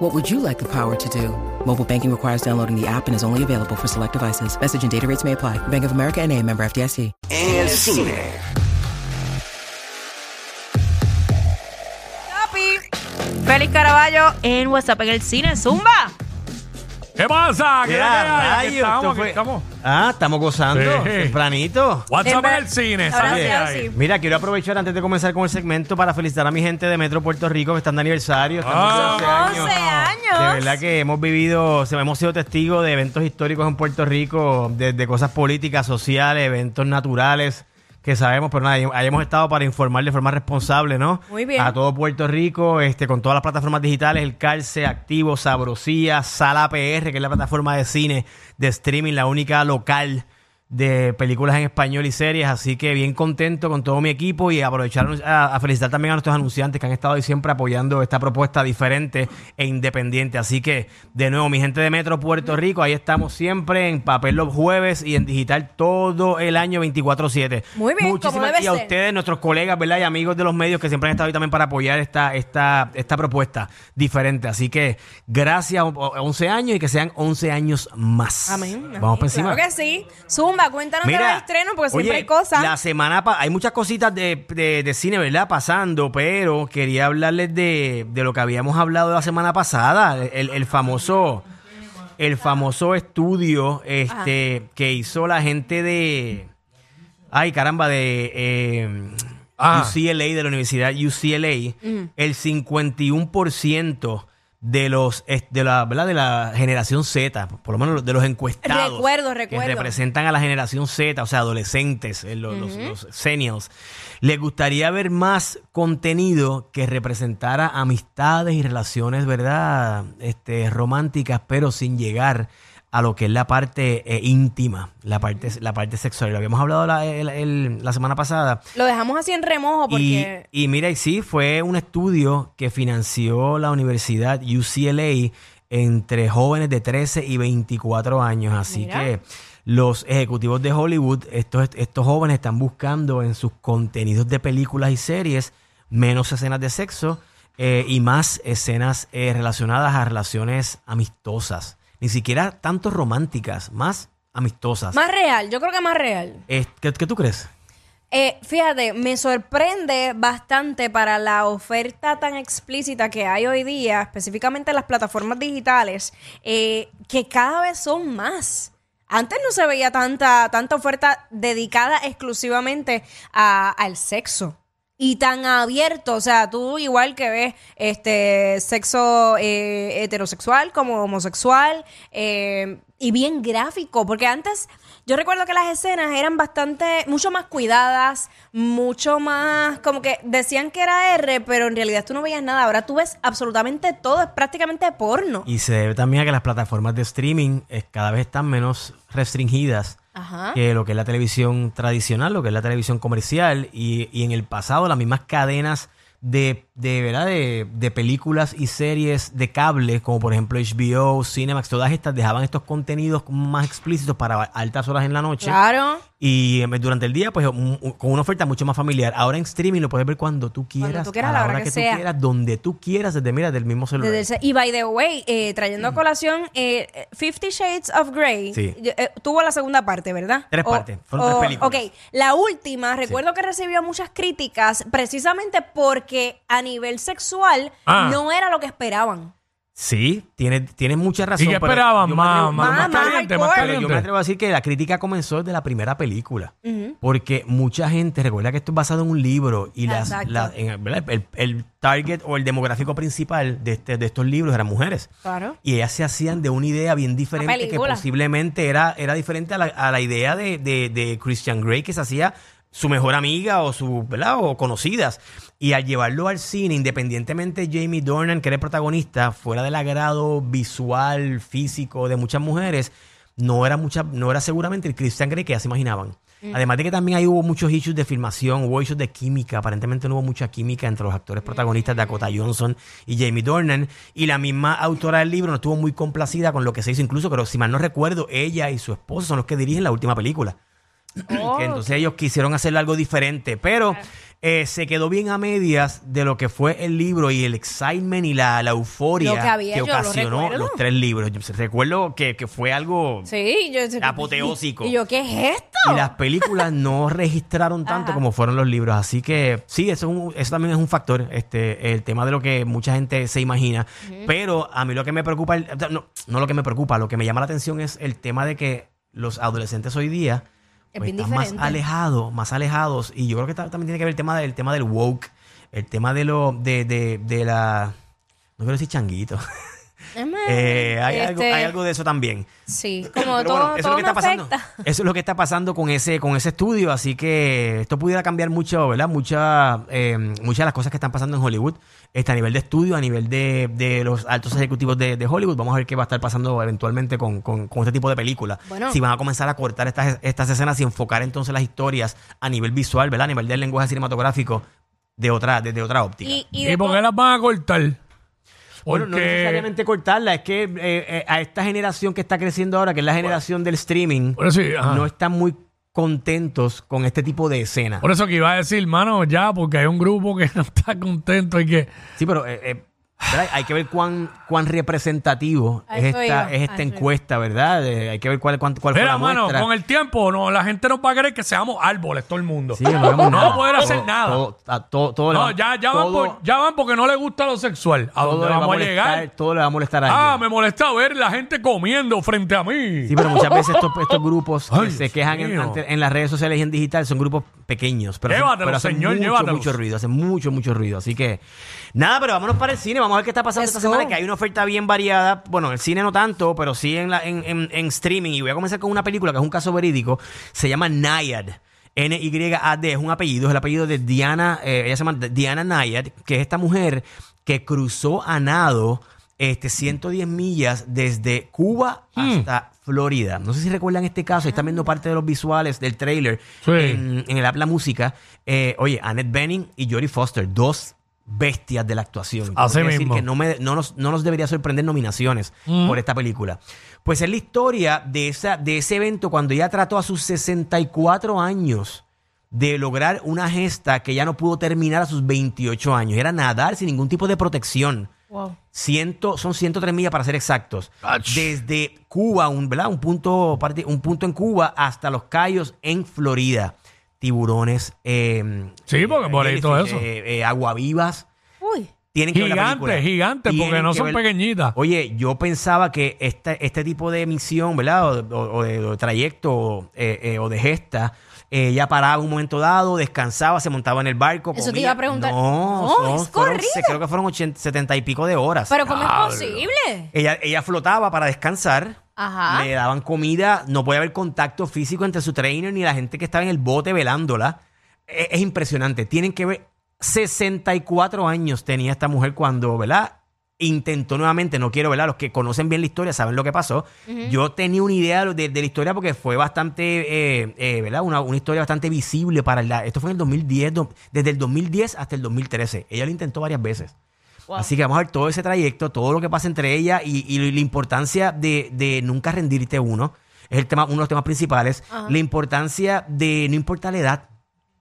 What would you like the power to do? Mobile banking requires downloading the app and is only available for select devices. Message and data rates may apply. Bank of America and a member FDIC. En el cine. Papi. Félix Caraballo en WhatsApp en el cine. Zumba. ¿Qué pasa? ¿Qué hay? Aquí rayos, estamos, esto aquí fue- estamos. Ah, estamos gozando Sí. tempranito. WhatsApp en el cine. Ahora ¿sabes sí, ahora. Mira, quiero aprovechar antes de comenzar con el segmento para felicitar a mi gente de Metro Puerto Rico que están de aniversario. Están Ah. cumpliendo 11 años. De verdad que hemos vivido, se- hemos sido testigos de eventos históricos en Puerto Rico, desde cosas políticas, sociales, eventos naturales que sabemos, pero nada, ahí hemos estado para informar de forma responsable, ¿no? Muy bien. A todo Puerto Rico, este, con todas las plataformas digitales, el Calce, Activo, Sabrosía, Sala PR, que es la plataforma de cine, de streaming, la única local de películas en español y series, así que bien contento con todo mi equipo y aprovechar a, a felicitar también a nuestros anunciantes que han estado ahí siempre apoyando esta propuesta diferente e independiente. Así que, de nuevo, mi gente de Metro Puerto Rico, ahí estamos siempre en papel los jueves y en digital todo el año 24-7. Muy bien, Muchísimas y a ser. ustedes, nuestros colegas, ¿verdad? Y amigos de los medios que siempre han estado ahí también para apoyar esta, esta, esta propuesta diferente. Así que, gracias, o- 11 años y que sean 11 años más. Amén. Vamos por encima. Claro que sí. Zumba, cuéntanos de los estrenos porque siempre oye, hay cosas. La semana pa- hay muchas cositas de, de- de cine, ¿verdad? Pasando, pero quería hablarles de, de lo que habíamos hablado la semana pasada, el, el famoso, el famoso estudio este, que hizo la gente de, ay caramba, de eh, Ah. UCLA, de la Universidad UCLA, el 51% de los de la ¿verdad? de la generación Z, por lo menos de los encuestados Recuerdo, que representan a la generación Z, o sea, adolescentes, eh, los, los, los seniors, les gustaría ver más contenido que representara amistades y relaciones, ¿verdad? Este, románticas, pero sin llegar a lo que es la parte eh, íntima, la parte, la parte sexual. Lo habíamos hablado la, el- el- la semana pasada. Lo dejamos así en remojo Y, porque... y mira, y sí, fue un estudio que financió la universidad UCLA entre jóvenes de 13 y 24 años. Así Mira. que los ejecutivos de Hollywood, estos, estos jóvenes están buscando en sus contenidos de películas y series menos escenas de sexo eh, y más escenas eh, relacionadas a relaciones amistosas. Ni siquiera tanto románticas, más amistosas. Más real, yo creo que más real. Eh, ¿qué, qué tú crees? Eh, fíjate, me sorprende bastante para la oferta tan explícita que hay hoy día, específicamente en las plataformas digitales, eh, que cada vez son más. Antes no se veía tanta, tanta oferta dedicada exclusivamente a- al sexo. Y tan abierto, o sea, tú igual que ves este sexo eh, heterosexual como homosexual eh, y bien gráfico, porque antes yo recuerdo que las escenas eran bastante, mucho más cuidadas, mucho más, como que decían que era R, pero en realidad tú no veías nada, ahora tú ves absolutamente todo, es prácticamente porno. Y se debe también a que las plataformas de streaming eh, cada vez están menos restringidas Ajá. que lo que es la televisión tradicional, lo que es la televisión comercial. Y, y en el pasado las mismas cadenas de, de, ¿verdad? De, de películas y series de cable, como por ejemplo HBO, Cinemax, todas estas dejaban estos contenidos más explícitos para altas horas en la noche. Claro. Y eh, durante el día, pues con una oferta mucho más familiar. Ahora en streaming lo puedes ver cuando tú quieras, tú quieras, a la hora que tú quieras, donde tú quieras, desde mira, del mismo celular. Desde y by the way, eh, trayendo a colación, eh, Fifty Shades of Grey Sí. eh, tuvo la segunda parte, ¿verdad? Tres partes, fueron tres películas. Ok, la última, recuerdo que recibió muchas críticas precisamente porque a nivel sexual Ah. no era lo que esperaban. Sí, tienes tiene mucha razón. ¿Y qué pero esperaban? yo me Más, atrevo- más, más más caliente, más hardcore. Pero yo me caliente. atrevo a decir que la crítica comenzó desde la primera película. Porque mucha gente, recuerda que esto es basado en un libro y las, Exacto. la- en- ¿verdad? el, el target o el demográfico principal de, este, de estos libros eran mujeres. Claro. Y ellas se hacían de una idea bien diferente que película. posiblemente era, era diferente a la, a la idea de, de- de Christian Grey que se hacía su mejor amiga o su, ¿verdad? O conocidas. Y al llevarlo al cine, independientemente de Jamie Dornan, que era el protagonista, fuera del agrado visual, físico de muchas mujeres, no era mucha, no era seguramente el Christian Grey que ya se imaginaban. Además de que también ahí hubo muchos issues de filmación, hubo issues de química. Aparentemente no hubo mucha química entre los actores protagonistas Dakota Johnson y Jamie Dornan. Y la misma autora del libro no estuvo muy complacida con lo que se hizo. Incluso, pero si mal no recuerdo, ella y su esposo son los que dirigen la última película. Oh, Que entonces ellos quisieron hacer algo diferente, pero eh, se quedó bien a medias de lo que fue el libro y el excitement y la, la euforia Lo que había, yo lo ocasionó recuerdo. los tres libros. Yo recuerdo que, que fue algo Sí, yo Apoteósico. Y yo, ¿qué es esto? y las películas no registraron tanto Ajá. como fueron los libros. Así que sí, eso, es un- eso también es un factor, este, el tema de lo que mucha gente se imagina. Pero a mí lo que me preocupa, el- no, no lo que me preocupa, lo que me llama la atención es el tema de que los adolescentes hoy día Es pues, bien están más alejados, más alejados. Y yo creo que ta- también tiene que ver el tema del tema del woke, el tema de lo, de, de, de la no quiero decir changuito. Eh, hay, algo, Este, hay algo de eso también. Sí, como Pero todo, bueno, eso es todo lo que me está pasando. afecta. Eso es lo que está pasando con ese, con ese estudio. Así que esto pudiera cambiar mucho, ¿verdad? Mucha, eh, muchas de las cosas que están pasando en Hollywood. Este, a nivel de estudio, a nivel de, de los altos ejecutivos de, de Hollywood. Vamos a ver qué va a estar pasando eventualmente con, con- con este tipo de películas. Bueno. Si van a comenzar a cortar estas, estas escenas y enfocar entonces las historias a nivel visual, ¿verdad? A nivel del lenguaje cinematográfico de otra, desde otra óptica. Y, y ¿Y, por qué las van a cortar? Bueno, no necesariamente cortarla, es que eh, eh, a esta generación que está creciendo ahora, que es la generación del streaming, ajá. no están muy contentos con este tipo de escena. Por eso que iba a decir, mano, ya, porque hay un grupo que no está contento y que. Sí, pero eh, eh, ¿verdad? hay que ver cuán, cuán representativo es eso esta, iba, es esta encuesta, ¿verdad? Hay que ver cuál, cuán- cuál fue Mira, la mano, muestra. con el tiempo, no, la gente nos va a creer que seamos árboles, todo el mundo. Sí, no hagamos nada. a poder hacer Todo- nada. Todo, a- todo, todo le no, va- ya, ya, van por- ya van porque no les gusta lo sexual. ¿A todo dónde le va vamos a molestar, llegar? Todo le va a molestar a Ah, alguien. me molesta ver la gente comiendo frente a mí. Sí, pero muchas veces estos, estos grupos que Ay, se Dios quejan en, mío. ante- en las redes sociales y en digital son grupos pequeños. Pero hacen- Llévatelo, pero hacen señor, mucho, llévatelo. mucho ruido, hacen mucho, mucho ruido. Así que, nada, pero vámonos para el cine. Vamos a ver qué está pasando esta Eso. semana, que hay una oferta bien variada. Bueno, el cine no tanto, pero sí en, la, en, en- en streaming. Y voy a comenzar con una película que es un caso verídico. Se llama Nayad. N-Y-A-D, es un apellido, es el apellido de Diana, eh, ella se llama Diana Nayad, que es esta mujer que cruzó a nado este, 110 millas desde Cuba hasta Florida. No sé si recuerdan este caso, están viendo parte de los visuales del trailer Sí. en, en el app La Música. Eh, oye, Annette Bening y Jodie Foster, dos bestias de la actuación. Así decir mismo. que no, me- no nos, no nos debería sorprender nominaciones por esta película. Pues es la historia de, esa, de ese evento cuando ella trató a sus 64 años de lograr una gesta que ya no pudo terminar a sus 28 años. Era nadar sin ningún tipo de protección. Wow. Ciento, son 103 millas para ser exactos. Ach. Desde Cuba, un, ¿verdad? Un, punto, un punto en Cuba hasta Los Cayos en Florida. Tiburones. eh, Sí, porque por ahí todo jellyfish, eso. eh, eh, aguavivas. Uy. Tienen que. Gigantes, gigantes, porque no son ver- pequeñitas. Oye, yo pensaba que este, este tipo de misión, ¿verdad? O, o- o de, o de trayecto o, eh, eh, o de gesta, eh, ella paraba en un momento dado, descansaba, se montaba en el barco. Eso te iba a preguntar. No, No, son- es fueron- corrido. se- creo que fueron 80, 70 y pico de horas. Pero ¿cómo es posible? Ella, ella flotaba para descansar. Ajá. Le daban comida, no podía haber contacto físico entre su trainer ni la gente que estaba en el bote velándola. Es, es impresionante. Tienen que ver. 64 años tenía esta mujer cuando, ¿verdad? Intentó nuevamente, no quiero, ¿verdad? Los que conocen bien la historia saben lo que pasó. Yo tenía una idea de, de la historia porque fue bastante, eh, eh, ¿verdad? Una, una historia bastante visible para la. Esto fue en el 2010, do- desde el 2010 hasta el 2013. Ella lo intentó varias veces. Wow. Así que vamos a ver todo ese trayecto, todo lo que pasa entre ella y, y la importancia de, de nunca rendirte uno. Es el tema, uno de los temas principales. La importancia de no importa la edad.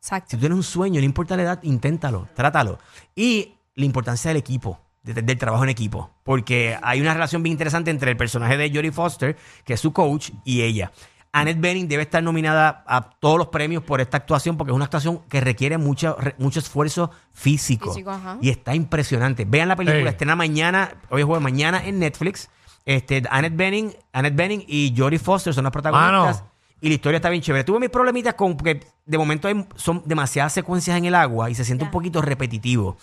Exacto. Si tú tienes un sueño, no importa la edad, inténtalo, trátalo. Y la importancia del equipo, de- del trabajo en equipo. Porque hay una relación bien interesante entre el personaje de Jodie Foster, que es su coach, y ella. Annette Bening debe estar nominada a todos los premios por esta actuación, porque es una actuación que requiere mucho, re- mucho esfuerzo físico. Físico, ajá. Y está impresionante. Vean la película, Sí. estrena mañana, hoy es jueves, mañana en Netflix. Este, Annette Bening, Annette Bening y Jodie Foster son las protagonistas. Mano. Y la historia está bien chévere. Tuve mis problemitas con que de momento hay- son demasiadas secuencias en el agua y se siente un poquito repetitivo.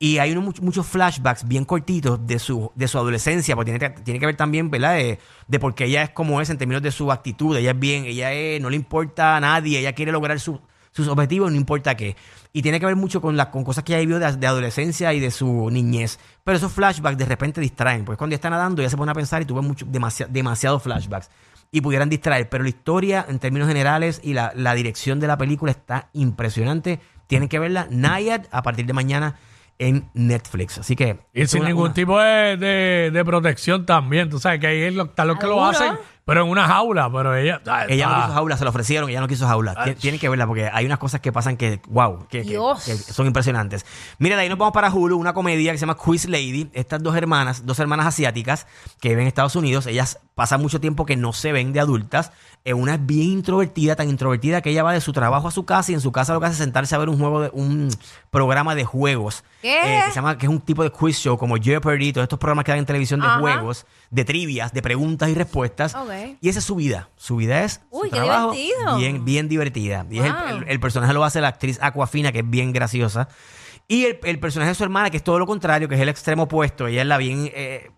Y hay unos, much- muchos flashbacks bien cortitos de su, de su adolescencia, porque tiene, que- tiene que ver también, ¿verdad? De, de por qué ella es como es en términos de su actitud. Ella es bien, ella es- no le importa a nadie, ella quiere lograr su- sus objetivos, no importa qué. Y tiene que ver mucho con, las con cosas que ella vivió de, de adolescencia y de su niñez. Pero esos flashbacks de repente distraen, pues cuando ella está nadando ella se pone a pensar y tuve demasiado, demasiados flashbacks. y pudieran distraer. Pero la historia, en términos generales, y la, la dirección de la película está impresionante. Tienen que verla. Nayad a partir de mañana en Netflix. Así que. Y sin una- ningún una- tipo de, de- de protección también. Tú sabes que ahí es lo- están los que lo hacen, pero en una jaula. Pero ella. ah, Ella no quiso jaula, se la ofrecieron, ella no quiso jaula. Tien- Tienen que verla porque hay unas cosas que pasan que, wow, que, que- Dios. que son impresionantes. Mira, de ahí nos vamos para Hulu, una comedia que se llama Quiz Lady. Estas dos hermanas, dos hermanas asiáticas que viven en Estados Unidos, ellas pasan mucho tiempo que no se ven de adultas. Eh, una es bien introvertida, tan introvertida que ella va de su trabajo a su casa y en su casa lo que hace es sentarse a ver un juego de un programa de juegos. ¿Qué? eh, que se llama, que es un tipo de quiz show como Jeopardy, todos estos programas que dan en televisión de Ajá. juegos, de trivias, de preguntas y respuestas. Ok. Y esa es su vida. Su vida es su Uy, qué trabajo divertido. bien, bien divertida. Y es el, Wow. el- el personaje lo hace la actriz Aquafina, que es bien graciosa. Y el, el personaje de su hermana, que es todo lo contrario, que es el extremo opuesto. Ella es la bien eh,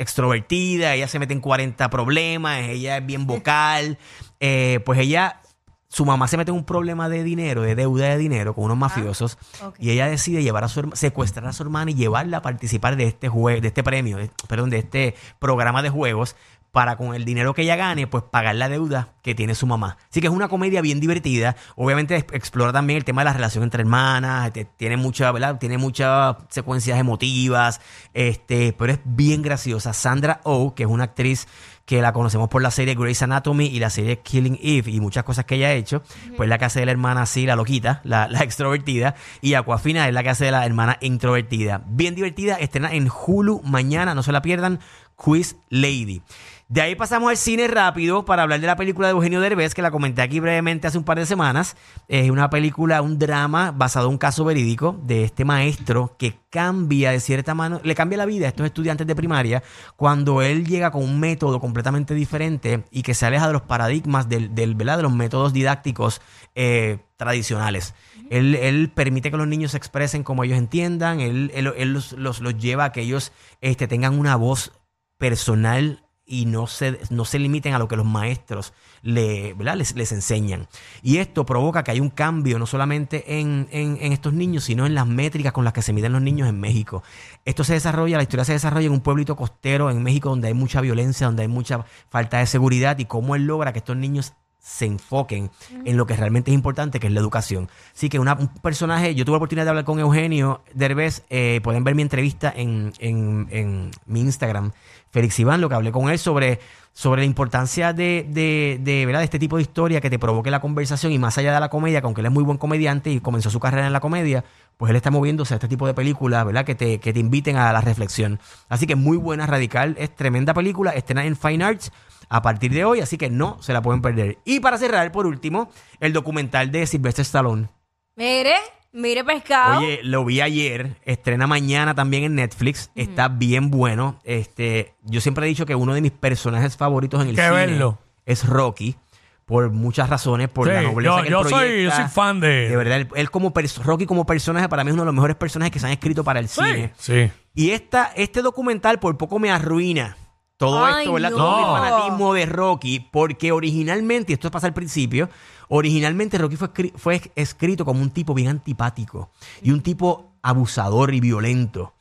extrovertida, ella se mete en 40 problemas, ella es bien vocal. Eh, pues ella, su mamá se mete en un problema de dinero, de deuda de dinero con unos mafiosos. ok. Y ella decide llevar a su secuestrar a su hermana y llevarla a participar de este jue de este premio, de- perdón, de este programa de juegos para con el dinero que ella gane, pues pagar la deuda que tiene su mamá. Así que es una comedia bien divertida. Obviamente explora también el tema de la relación entre hermanas, te- tiene mucha, ¿verdad? Tiene muchas secuencias emotivas, este, pero es bien graciosa. Sandra Oh, que es una actriz que la conocemos por la serie Grey's Anatomy y la serie Killing Eve y muchas cosas que ella ha hecho, pues la que hace de la hermana así, la loquita, la, la extrovertida, y Aquafina es la que hace de la hermana introvertida. Bien divertida, estrena en Hulu mañana, no se la pierdan, Quiz Lady. De ahí pasamos al cine rápido para hablar de la película de Eugenio Derbez, que la comenté aquí brevemente hace un par de semanas. Es una película, un drama basado en un caso verídico de este maestro que cambia de cierta mano, le cambia la vida a estos estudiantes de primaria cuando él llega con un método completamente diferente y que se aleja de los paradigmas del, del ¿verdad? de los métodos didácticos eh, tradicionales. Él, él permite que los niños se expresen como ellos entiendan, él, él- él los, los- los lleva a que ellos este, tengan una voz personal y no se, no se limiten a lo que los maestros le. Les, les enseñan. Y esto provoca que hay un cambio no solamente en, en- en estos niños, sino en las métricas con las que se miden los niños en México. Esto se desarrolla, la historia se desarrolla en un pueblito costero en México donde hay mucha violencia, donde hay mucha falta de seguridad y cómo él logra que estos niños se enfoquen en lo que realmente es importante, que es la educación. Así que una- un personaje, yo tuve la oportunidad de hablar con Eugenio Derbez, eh, pueden ver mi entrevista en, en- en mi Instagram, Félix Iván, lo que hablé con él sobre, sobre la importancia de, de, de, ¿verdad? este tipo de historia que te provoque la conversación y más allá de la comedia, que aunque él es muy buen comediante y comenzó su carrera en la comedia, pues él está moviéndose a este tipo de películas, ¿verdad? Que te, que te inviten a la reflexión. Así que muy buena, radical, es tremenda película, estrena en Fine Arts a partir de hoy, así que no se la pueden perder. Y para cerrar, por último, el documental de Sylvester Stallone. Mire, mire pescado. Oye, lo vi ayer, estrena mañana también en Netflix, está bien bueno. Este, yo siempre he dicho que uno de mis personajes favoritos en el Que cine verlo. es Rocky. Por muchas razones, por Sí, la nobleza yo- que él yo soy- yo proyecta. soy fan de- De verdad, él, él como pers- Rocky como personaje para mí es uno de los mejores personajes que se han escrito para el Sí, cine. sí. Y esta, este documental por poco me arruina todo Ay, esto, ¿verdad? no. Todo mi fanatismo de Rocky, porque originalmente, y esto pasa al principio, originalmente Rocky fue, fue escrito como un tipo bien antipático y un tipo abusador y violento.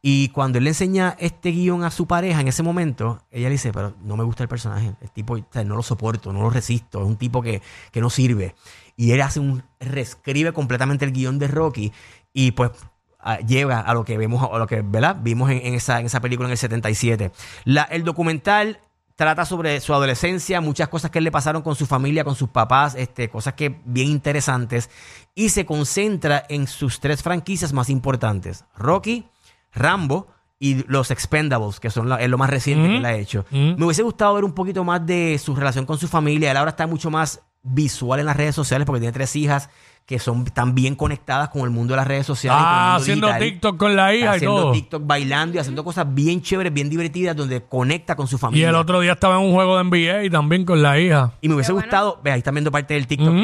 Y cuando él le enseña este guion a su pareja en ese momento, ella le dice, pero no me gusta el personaje, el tipo, o sea, no lo soporto, no lo resisto, es un tipo que, que no sirve. Y él hace un, reescribe completamente el guion de Rocky y pues a- llega a lo que vemos, a lo que, ¿verdad? Vimos en, en esa, en esa película en el 77. La, el documental trata sobre su adolescencia, muchas cosas que le pasaron con su familia, con sus papás, este, cosas que bien interesantes, y se concentra en sus tres franquicias más importantes, Rocky, Rambo y los Expendables, que son la- es lo más reciente que él ha hecho. Mm. Me hubiese gustado ver un poquito más de su relación con su familia. Él ahora está mucho más visual en las redes sociales porque tiene tres hijas que son tan bien conectadas con el mundo de las redes sociales. y con el Ah, mundo haciendo digital. TikTok con la hija y haciendo todo. TikTok bailando y haciendo cosas bien chéveres, bien divertidas, donde conecta con su Y familia. el otro día estaba en un juego de NBA y también con la hija. Y me hubiese Qué bueno. gustado, ve, ahí están viendo parte del TikTok,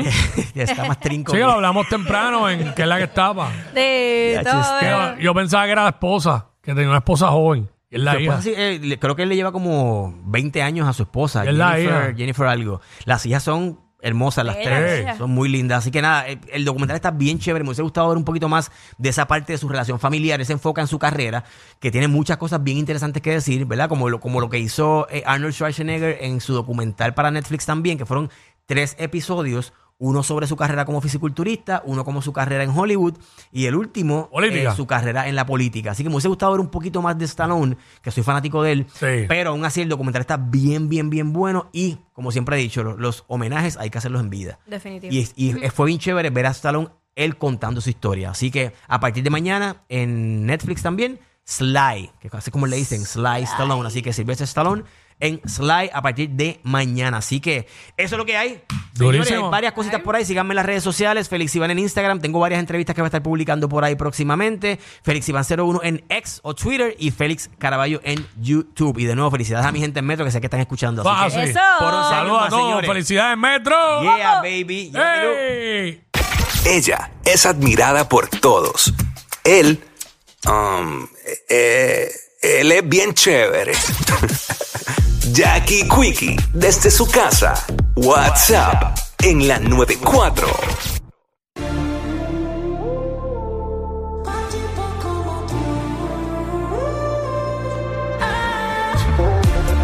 que está más trinco. Sí, que lo hablamos temprano en que es la que estaba. De todo. yo- pensaba que era la esposa, que tenía una esposa joven. Y es la hija. esposa sí, eh, creo que él le lleva como 20 años a su esposa, Es la Jennifer, hija. Jennifer algo. Las hijas son hermosas las Bella, tres. bella. Son muy lindas. Así que nada, el, el documental está bien chévere. Me hubiese gustado ver un poquito más de esa parte de su relación familiar. Él se enfoca en su carrera, que tiene muchas cosas bien interesantes que decir, ¿verdad? Como lo, como lo que hizo eh, Arnold Schwarzenegger en su documental para Netflix también, que fueron tres episodios. Uno sobre su carrera como fisiculturista, uno como su carrera en Hollywood y el último eh, su carrera en la política. Así que me hubiese gustado ver un poquito más de Stallone, que soy fanático de él. Sí. Pero aún así el documental está bien, bien, bien bueno. Y como siempre he dicho, lo- los, homenajes hay que hacerlos en vida. Definitivo. Y, es- y fue bien chévere ver a Stallone él contando su historia. Así que a partir de mañana en Netflix también, Sly, que así como le dicen, Sly Stallone. Así que Sylvester Stallone en Sly a partir de mañana. Así que eso es lo que hay. Señores, hay varias cositas por ahí. Síganme en las redes sociales. Félix Iván en Instagram. Tengo varias entrevistas que voy a estar publicando por ahí próximamente. Félix Iván 01 en X o Twitter y Félix Caraballo en YouTube. Y de nuevo, felicidades a mi gente en Metro que sé que están escuchando. Así Ah, que. Eso. por 11 años Saludos a todos. señores. Felicidades, Metro. Yeah, baby. Ella es admirada por todos. Él, um, eh, él es bien chévere. Jackie Quickie, desde su casa. WhatsApp en la 94.